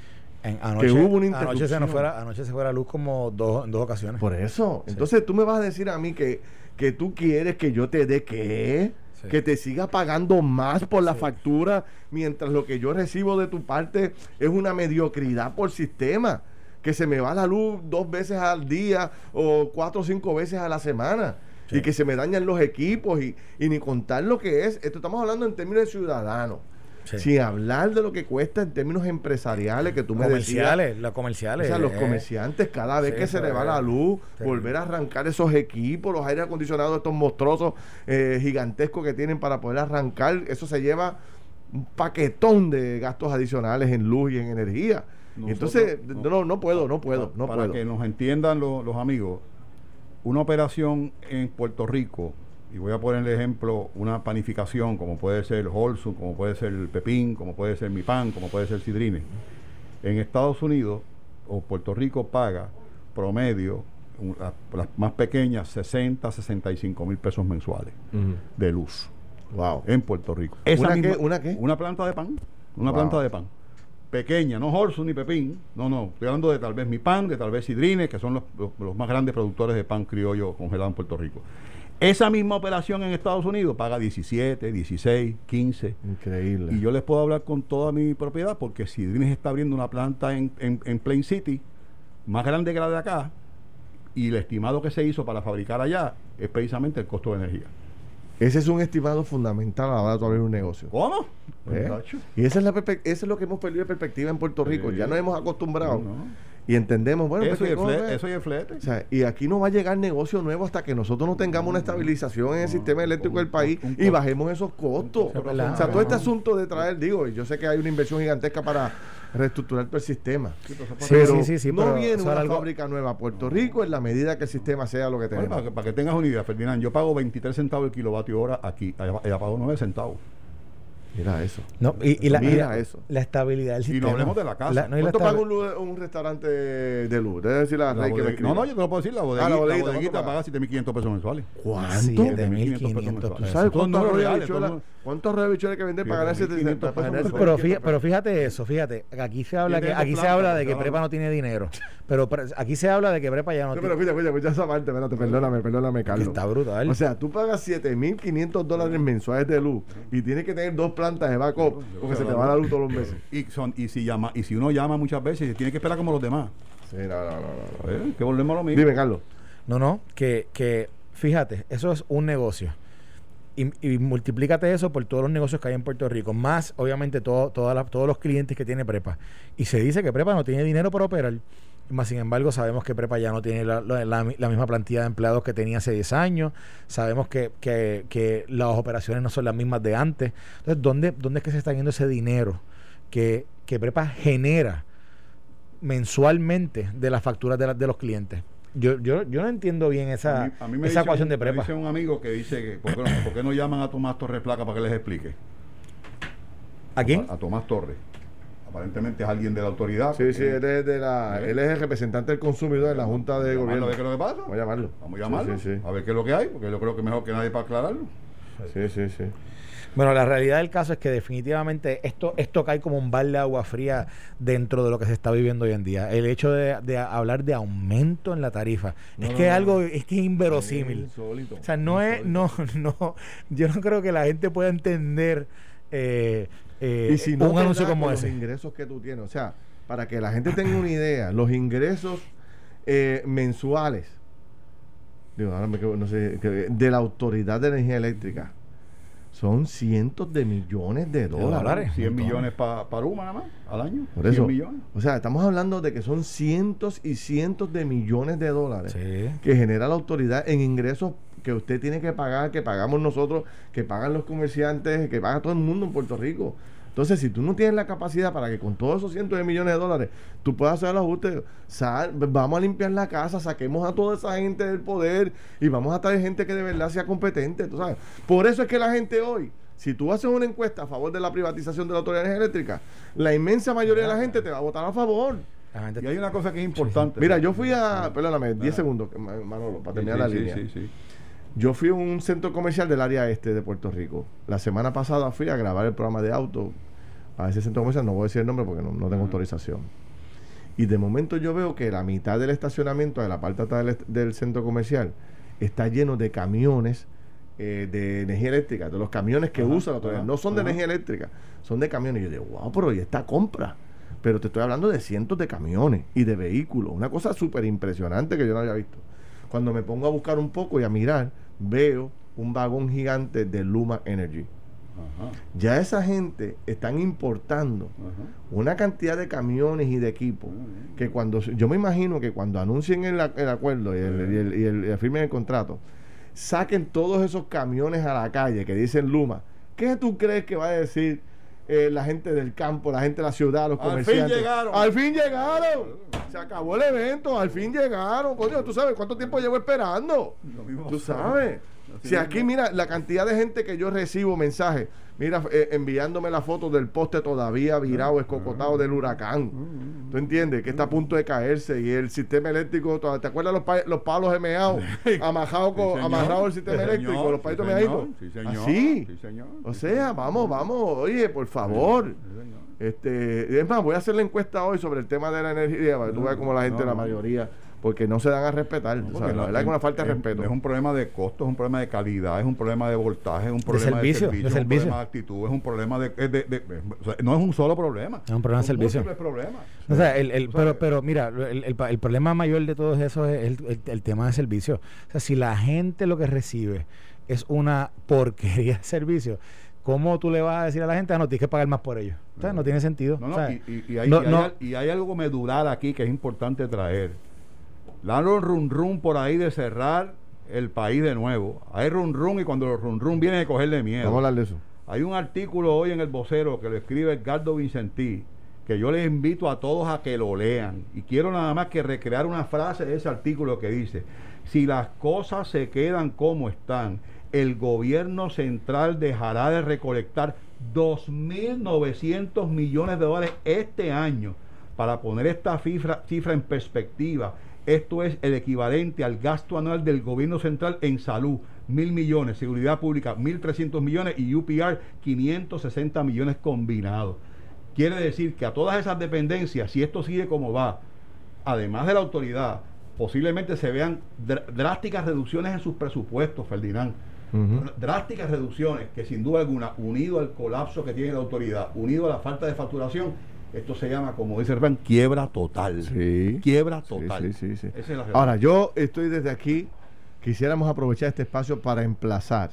En- anoche, hubo una anoche, se nos fue la, anoche se fue la luz como dos, en dos ocasiones. Por eso. Entonces tú me vas a decir a mí que, que tú quieres que yo te dé qué? Sí. Que te siga pagando más por la factura mientras lo que yo recibo de tu parte es una mediocridad por sistema. Que se me va la luz dos veces al día o cuatro o cinco veces a la semana. Sí. Y que se me dañan los equipos y, y ni contar lo que es. Esto estamos hablando en términos de ciudadanos. Sí. Sin hablar de lo que cuesta en términos empresariales que tú me decías. comerciales, los O comerciales. sea, los eh, comerciantes, cada vez sí, que se le va la luz, volver a arrancar esos equipos, los aires acondicionados, estos monstruosos eh, gigantescos que tienen para poder arrancar, eso se lleva un paquetón de gastos adicionales en luz y en energía. Nosotros- entonces, no, no puedo, no puedo, no Para puedo. que nos entiendan lo- los amigos, una operación en Puerto Rico, y voy a poner el ejemplo, una panificación como puede ser Holsum, como puede ser el Pepín, como puede ser Mi Pan, como puede ser Sidrine. En Estados Unidos o Puerto Rico paga promedio, las más pequeñas, 60, 65 mil pesos mensuales de luz Wow. en Puerto Rico. ¿Una qué? ¿Una qué? Una planta de pan. Una Wow. planta de pan. Pequeña, no Horsu ni Pepín. No, no. Estoy hablando de tal vez mi pan, de tal vez Sidrines, que son los, los- los más grandes productores de pan criollo congelado en Puerto Rico. Esa misma operación en Estados Unidos paga 17, 16, 15. Increíble. Y yo les puedo hablar con toda mi propiedad porque Sidrines está abriendo una planta en, en, en Plain City, más grande que la de acá, y el estimado que se hizo para fabricar allá es precisamente el costo de energía. Ese es un estimado fundamental a la hora de abrir un negocio. ¿Cómo? ¿Eh? Y esa es la eso es lo que hemos perdido de perspectiva en Puerto Rico. Sí. Ya nos hemos acostumbrado. No. Y entendemos, bueno, eso, pues, y el ¿qué flete, eso y el flete. O sea, y aquí no va a llegar negocio nuevo hasta que nosotros no tengamos una estabilización en el sistema eléctrico del país un y bajemos esos costos. O sea, todo este asunto de traer, digo, y yo sé que hay una inversión gigantesca para reestructurar todo el sistema. Sí, pero sí, sí, sí, no pero viene una algo- fábrica nueva a Puerto Rico en la medida que el sistema sea lo que tenemos. para, que, para que tengas una idea, Ferdinand, yo pago 23 centavos el kilovatio hora aquí, allá, pago 9 centavos. Mira eso. No, y, y la, y Mira la- eso. la estabilidad del Y no sistema. hablemos de la casa. La- no, ¿Cuánto paga un, restaurante de luz? Debe decir la La Rey que me bodega- escriba. no, no, yo te lo puedo decir, la bodeguita, la la bodeguita, bodeguita, ¿cuánto paga? paga 7.500 pesos mensuales. ¿Cuánto? 7.500 ¿Tú pesos. sabes Son cuántos números arroz de reales, son- cuántos habichuela hay que vender para ganar 7.500 700 para ganar pesos Pero, 700? fíjate, pero fíjate eso, fíjate, aquí se habla que aquí se habla de que Prepa no tiene dinero, pero pre- aquí se habla de que Prepa ya no tiene. pero escucha, escucha, escucha esa parte, espérate, perdóname, perdóname, Carlos. está brutal. O sea, tú pagas 7.500 dólares mensuales de luz y tienes que tener dos plantas de backup porque se te va la luz todos los meses. Y, son, y, si llama, y si uno llama muchas veces, tiene que esperar como los demás. Sí, no, no, no, no. ¿Eh? Que volvemos a lo mismo. Dime, Carlos. No, no, que, que fíjate, eso es un negocio. Y, y multiplícate eso por todos los negocios que hay en Puerto Rico, más obviamente todo, toda todos los clientes que tiene Prepa. Y se dice que Prepa no tiene dinero para operar. Más sin embargo, sabemos que Prepa ya no tiene la, la- la mi- la misma plantilla de empleados que tenía hace 10 años. Sabemos que, que- que las operaciones no son las mismas de antes. Entonces, ¿dónde, dónde es que se está yendo ese dinero que, que Prepa genera mensualmente de las facturas de los clientes? Yo, yo, yo no entiendo bien esa, A mí- a mí me esa dice ecuación un- de Me Prepa. dice un amigo que dice que ¿por qué, no, por qué no llaman a Tomás Torres Placa para que les explique? ¿A quién? A, a Tomás Torres. Aparentemente es alguien de la autoridad. Sí, sí, porque- él es, de la, ¿Eh? él es el representante del consumidor en la Junta de Gobierno. a ver qué es lo que pasa. Vamos a llamarlo. Vamos a llamarlo. Sí, sí, sí. A ver qué es lo que hay, porque yo creo que mejor que nadie para aclararlo. Sí, sí, sí. Bueno, la realidad del caso es que definitivamente esto, esto cae como un balde de agua fría dentro de lo que se está viviendo hoy en día. El hecho de, de hablar de aumento en la tarifa No, es no, que es algo, es que es inverosímil. Insólito. O sea, no es, no, no, yo no creo que la gente pueda entender eh, eh, y si no un anuncio como ese. los ingresos que tú tienes, o sea, para que la gente tenga una idea, los ingresos eh, mensuales, digo, ahora me quedo, no sé, que- de la Autoridad de Energía Eléctrica son cientos de millones de dólares. dólares. 100 montón. millones para pa Luma nada más al año. Por 100 eso, millones. o sea, estamos hablando de que son cientos y cientos de millones de dólares Sí. que genera la autoridad en ingresos que usted tiene que pagar, que pagamos nosotros, que pagan los comerciantes, que paga todo el mundo en Puerto Rico. Entonces, si tú no tienes la capacidad para que con todos esos cientos de millones de dólares tú puedas hacer el ajuste, sal- vamos a limpiar la casa, saquemos a toda esa gente del poder y vamos a traer gente que de verdad sea competente, tú sabes. Por eso es que la gente hoy, si tú haces una encuesta a favor de la privatización de la Autoridad de Energía Eléctrica, la inmensa mayoría de la gente te va a votar a favor. Y hay una cosa que es importante. Mira, yo fui a, perdóname, 10 Espera. segundos, Ma- Manolo, para Sí, terminar sí, la sí, línea. sí, sí. Yo fui a un centro comercial del área este de Puerto Rico. La semana pasada fui a grabar el programa de auto a ese centro comercial. No voy a decir el nombre porque no, no tengo autorización. Y de momento yo veo que la mitad del estacionamiento de la parte atrás del, centro comercial está lleno de camiones eh, de energía eléctrica, de los camiones que Ajá, usa la autoridad. ajá, No son de ajá. energía eléctrica, son de camiones. Y yo digo, wow, pero ¿y esta compra? Pero te estoy hablando de cientos de camiones y de vehículos. Una cosa súper impresionante que yo no había visto. Cuando me pongo a buscar un poco y a mirar, veo un vagón gigante de Luma Energy. Ajá, Ya esa gente están importando ajá. una cantidad de camiones y de equipos que cuando yo me imagino que cuando anuncien el, acuerdo y el, y el- y el- y firmen el contrato saquen todos esos camiones a la calle que dicen Luma ¿qué tú crees que va a decir eh, la gente del campo, la gente de la ciudad, los Al fin comerciantes? llegaron. al fin llegaron se acabó el evento, al fin llegaron coño, tú sabes cuánto tiempo llevo esperando Tú sabes. Si aquí, mira, la cantidad de gente que yo recibo mensajes, mira, eh, enviándome la foto del poste todavía virado, escocotado del huracán. ¿Tú entiendes? Que está a punto de caerse y el sistema eléctrico, ¿te acuerdas los, pa- los palos gemeados? Amajados con, Sí, amarrado el sistema Sí, eléctrico, señor. los palitos señor. Sí, señor. Así. Sí, señor. O sea, vamos, vamos, oye, por favor. Señor. Este, es más, voy a hacer la encuesta hoy sobre el tema de la energía, para que tú veas como la gente, no, la mayoría, porque no se dan a respetar. tú Porque sabes, la verdad es una falta de es- respeto. Es un problema de costo, es un problema de calidad, es un problema de voltaje, es un problema servicio, de de servicio, es un problema de actitud, es un problema de... es de- de- o sea, no es un solo problema. Es un problema de servicio. múltiples problemas. O sea, el, el- O sea, pero, pero mira, el, el el problema mayor de todo eso es el, el- el tema de servicio. O sea, si la gente lo que recibe es una porquería de servicio, ¿cómo tú le vas a decir a la gente, ah, no, tienes que pagar más por ellos? O sea, no tiene sentido. No, no, O sea, y, y- y hay, no- y hay no- al- y hay algo medular aquí que es importante traer. Dando run run por ahí de cerrar el país de nuevo. Hay run run y cuando los run run vienen a cogerle miedo. Vamos a hablar de eso. Hay un artículo hoy en el vocero que lo escribe Edgardo Vincentí, que yo les invito a todos a que lo lean. Y quiero nada más que recrear una frase de ese artículo que dice, si las cosas se quedan como están, el gobierno central dejará de recolectar 2.900 millones de dólares este año. Para poner esta cifra, cifra en perspectiva, esto es el equivalente al gasto anual del gobierno central en salud, mil millones, seguridad pública, 1.300 millones y UPR, 560 millones combinados. Quiere decir que a todas esas dependencias, si esto sigue como va, además de la autoridad, posiblemente se vean dr- drásticas reducciones en sus presupuestos, Ferdinand. Drásticas reducciones que sin duda alguna, unido al colapso que tiene la autoridad, unido a la falta de facturación, esto se llama, como dice el refrán, quiebra total. Sí. Quiebra total. sí, sí, sí. Esa es la realidad. Ahora, yo estoy desde aquí, quisiéramos aprovechar este espacio para emplazar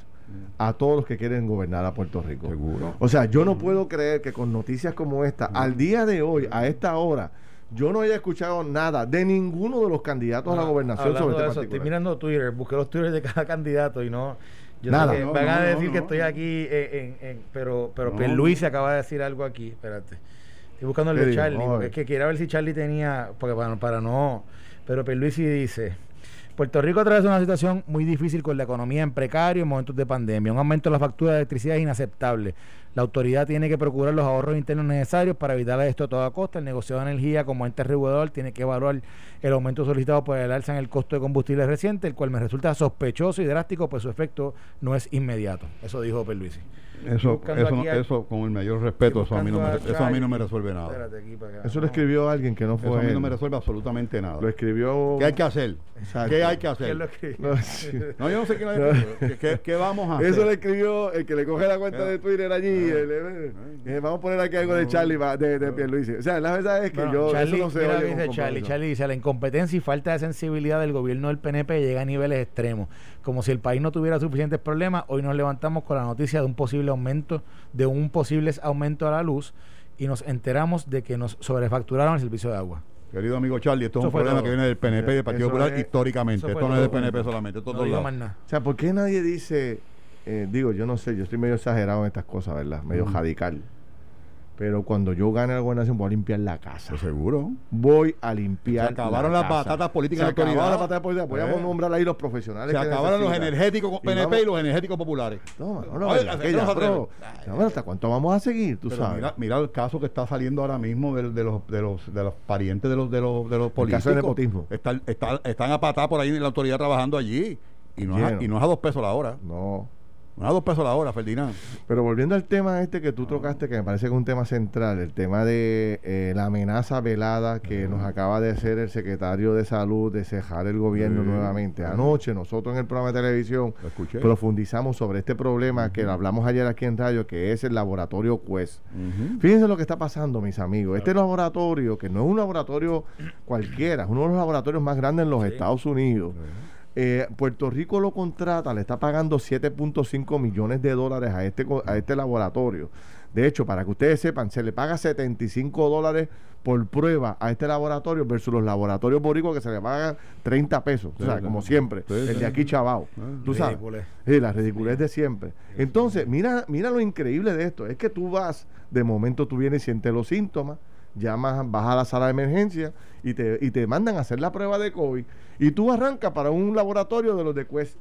a todos los que quieren gobernar a Puerto Rico. Seguro. O sea, yo no puedo creer que con noticias como esta, al día de hoy, a esta hora, yo no haya escuchado nada de ninguno de los candidatos a la Ah, gobernación sobre de este eso, estoy mirando Twitter, busqué los Twitter de cada candidato y no. Yo Nada. sé que No, van a decir no, que no. estoy aquí, eh, en, en- pero, pero No, Pierluisi no. acaba de decir algo aquí. Espérate. Estoy buscando el ¿Qué de? Charlie, porque es que quería ver si Charlie tenía, porque para, para no. Pero Pierluisi dice. Puerto Rico atraviesa una situación muy difícil con la economía en precario en momentos de pandemia. Un aumento de la factura de electricidad es inaceptable. La autoridad tiene que procurar los ahorros internos necesarios para evitar esto a toda costa. El negociado de energía como ente regulador tiene que evaluar el aumento solicitado por el alza en el costo de combustible reciente, el cual me resulta sospechoso y drástico, pues su efecto no es inmediato. Eso dijo Pierluisi. Eso, eso, no- eso con el mayor respeto, eso a, mí no me, eso a mí no me resuelve nada. Acá. Eso lo escribió alguien que no Eso a fue mí no me resuelve absolutamente nada. Lo escribió... ¿Qué hay que hacer? Exacto. ¿Qué hay que hacer? ¿Quién lo escribió? No, yo no sé qué, ¿Qué, qué, qué vamos a hacer. Eso lo escribió el que le coge la cuenta de Twitter allí. El- el- eh, vamos a poner aquí algo de Charlie, de, de Pierluisi. O sea, la verdad es que Bueno, yo Charlie, eso no sé. mira, dice Charlie. Charlie dice, la incompetencia y falta de sensibilidad del gobierno del PNP llega a niveles extremos. Como si el país no tuviera suficientes problemas, hoy nos levantamos con la noticia de un posible aumento, de un posible aumento a la luz y nos enteramos de que nos sobrefacturaron el servicio de agua. Querido amigo Charlie, esto es un problema todo. que viene del PNP y del Partido Eso Popular es- históricamente. Esto no es del todo. PNP solamente, esto es No todos digo más nada. O sea, ¿por qué nadie dice, eh, digo, yo no sé, yo estoy medio exagerado en estas cosas, ¿verdad? Medio Mm. radical. Pero cuando yo gane la gobernación voy a limpiar la casa. Pues seguro. Voy a limpiar Se acabaron la las casa. batatas políticas Se acabaron las batatas políticas. Voy a Eh. nombrar ahí los profesionales Se que acabaron los energéticos Y PNP y, los energéticos populares. No, no, no, Oye, ¿verdad? ¿a Que qué ya, nos pero- no, bueno, ¿Hasta cuánto vamos a seguir? Tú Pero sabes. mira, mira el caso que está saliendo ahora mismo de, de los, de, los, de los parientes de los, de los, de los políticos. caso de nepotismo. Están, están, están a patar por ahí en la autoridad trabajando allí. Y no, es a, Lleno. y no es a dos pesos la hora. No. No es a dos pesos la hora, Ferdinand. Pero volviendo al tema este que tú tocaste, que me parece que es un tema central, el tema de eh, la amenaza velada que nos acaba de hacer el secretario de Salud de cejar el gobierno nuevamente. Anoche nosotros en el programa de televisión profundizamos sobre este problema que lo hablamos ayer aquí en radio, que es el laboratorio Quest. Fíjense lo que está pasando, mis amigos. Este laboratorio, que no es un laboratorio cualquiera, es uno de los laboratorios más grandes en los Estados Unidos. Eh, Puerto Rico lo contrata, le está pagando 7.5 millones de dólares a este, a este laboratorio. De hecho, para que ustedes sepan, se le paga 75 dólares por prueba a este laboratorio versus los laboratorios boricos que se le pagan 30 pesos. Sí, o sea, como siempre, Sí, el de aquí chavao. Ah, Tú sabes. Sí, la ridiculez de siempre. Entonces, mira, mira lo increíble de esto. Es que tú vas, de momento tú vienes y sientes los síntomas, llamas, vas a la sala de emergencia y te, y te mandan a hacer la prueba de COVID. Y tú arrancas para un laboratorio de los de Quest.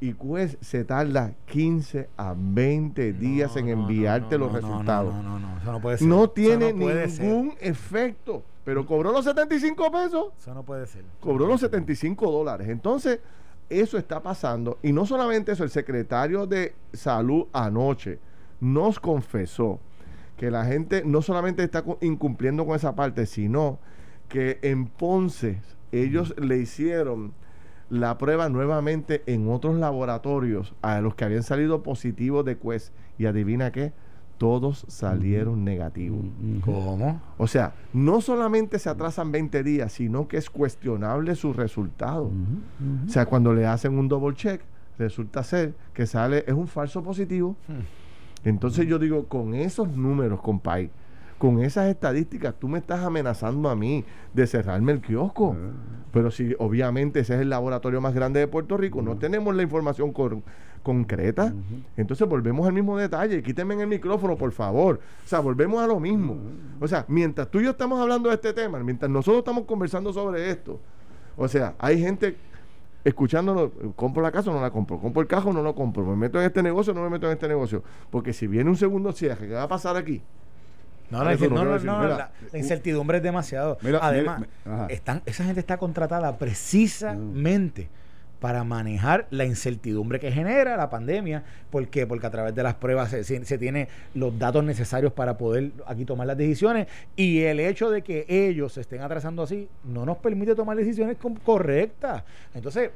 Y Quest se tarda 15 a 20 días No, en enviarte no, los no, resultados. No, no, no, eso no puede ser. No tiene ser. ningún efecto. Pero cobró los 75 pesos Eso no puede ser. cobró los 75 dólares. Entonces, eso está pasando. Y no solamente eso, el secretario de salud anoche nos confesó que la gente no solamente está cu- incumpliendo con esa parte, sino que en Ponce ellos le hicieron la prueba nuevamente en otros laboratorios a los que habían salido positivos de Quest. Y adivina qué, todos salieron negativos. ¿Cómo? O sea, no solamente se atrasan 20 días, sino que es cuestionable su resultado. O sea, cuando le hacen un double check, resulta ser que sale, es un falso positivo. Entonces yo digo, con esos números, compay, con esas estadísticas, tú me estás amenazando a mí de cerrarme el kiosco. Ah. Pero si obviamente ese es el laboratorio más grande de Puerto Rico, no tenemos la información concreta, entonces volvemos al mismo detalle. Quíteme en el micrófono, por favor. O sea, volvemos a lo mismo. O sea, mientras tú y yo estamos hablando de este tema, mientras nosotros estamos conversando sobre esto, o sea, hay gente escuchándonos, compro la casa o no la compro, compro el cajo o no lo compro, me meto en este negocio o no me meto en este negocio. Porque si viene un segundo cierre, ¿qué va a pasar aquí? No, la, no, no no, quiero decir, no, mira, la, la incertidumbre es demasiado. Mira, Además, mira, están, esa gente está contratada precisamente para manejar la incertidumbre que genera la pandemia. ¿Por qué? Porque a través de las pruebas se, se, se tiene los datos necesarios para poder aquí tomar las decisiones y el hecho de que ellos se estén atrasando así no nos permite tomar decisiones correctas. Entonces,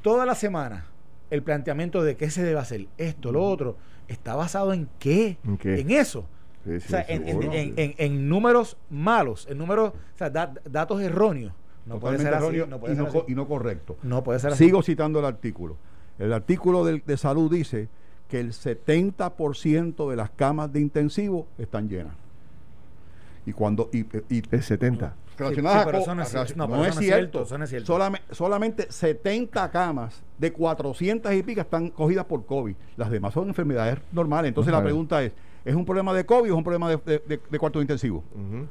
toda la semana el planteamiento de qué se debe hacer, esto, lo otro, está basado en qué, ¿En qué? en eso. Sí, O sí, sea, en, en- seguro. en- en- en números malos, en números, o sea, da- datos erróneos. No puede ser así. erróneo No puede y, ser no, así. y no correcto. No puede ser así. Sigo citando el artículo. El artículo del- de, salud dice que el 70% de las camas de intensivo están llenas. Y cuando y, y- Es 70. relacionadas sí, pero a co- eso no es- cierto. cierto, eso no es cierto. Solame- solamente 70 camas de 400 y pico están cogidas por COVID. Las demás son enfermedades normales. Entonces la pregunta es, ¿es un problema de COVID o es un problema de, de, de- intensivos? Ujú.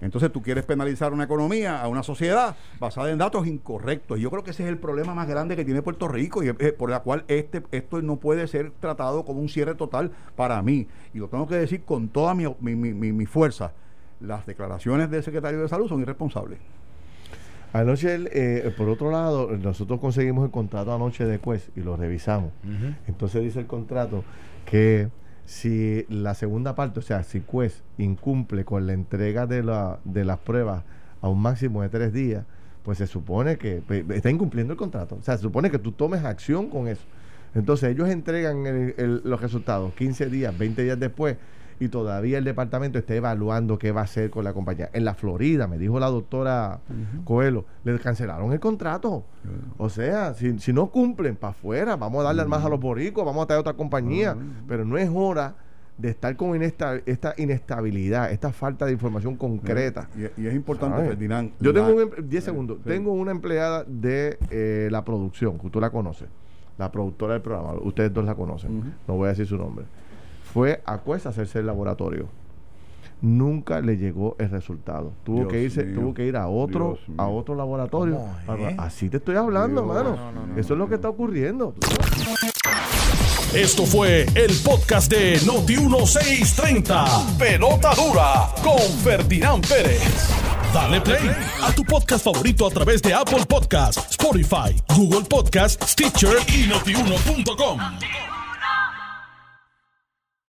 Entonces tú quieres penalizar una economía, a una sociedad basada en datos incorrectos. Yo creo que ese es el problema más grande que tiene Puerto Rico y eh, por la cual este esto no puede ser tratado como un cierre total para mí. Y lo tengo que decir con toda mi, mi, mi- mi- fuerza. Las declaraciones del secretario de Salud son irresponsables. Anoche, eh, por otro lado, nosotros conseguimos el contrato anoche de Quest y lo revisamos. Entonces dice el contrato que si la segunda parte, o sea, si Quest incumple con la entrega de, la, de las pruebas a un máximo de tres días, pues se supone que pues, está incumpliendo el contrato. O sea, se supone que tú tomes acción con eso. Entonces ellos entregan los resultados 15 días, 20 días después y todavía el departamento está evaluando qué va a hacer con la compañía. En la Florida, me dijo la doctora Coelho, le cancelaron el contrato. O sea, si, si no cumplen, para afuera, vamos a darle más a los boricos, vamos a traer otra compañía, pero no es hora de estar con inesta- esta inestabilidad, esta falta de información concreta. Y, y es importante, ¿sabes? Ferdinand. Yo la- tengo un em- 10 segundos. Sí. Tengo una empleada de eh, la producción, que tú la conoces, la productora del programa, ustedes dos la conocen, no voy a decir su nombre. Fue a Cuesta a hacerse el laboratorio. Nunca le llegó el resultado. Tuvo Dios que irse, mío. tuvo que ir a otro, Dios a otro laboratorio. ¿Cómo es? Así te estoy hablando, Dios. mano. No, no, no, Eso es lo que está ocurriendo. Esto fue el podcast de Noti1630. Pelota dura con Ferdinand Pérez. Dale play a tu podcast favorito a través de Apple Podcasts, Spotify, Google Podcasts, Stitcher y notiuno.com.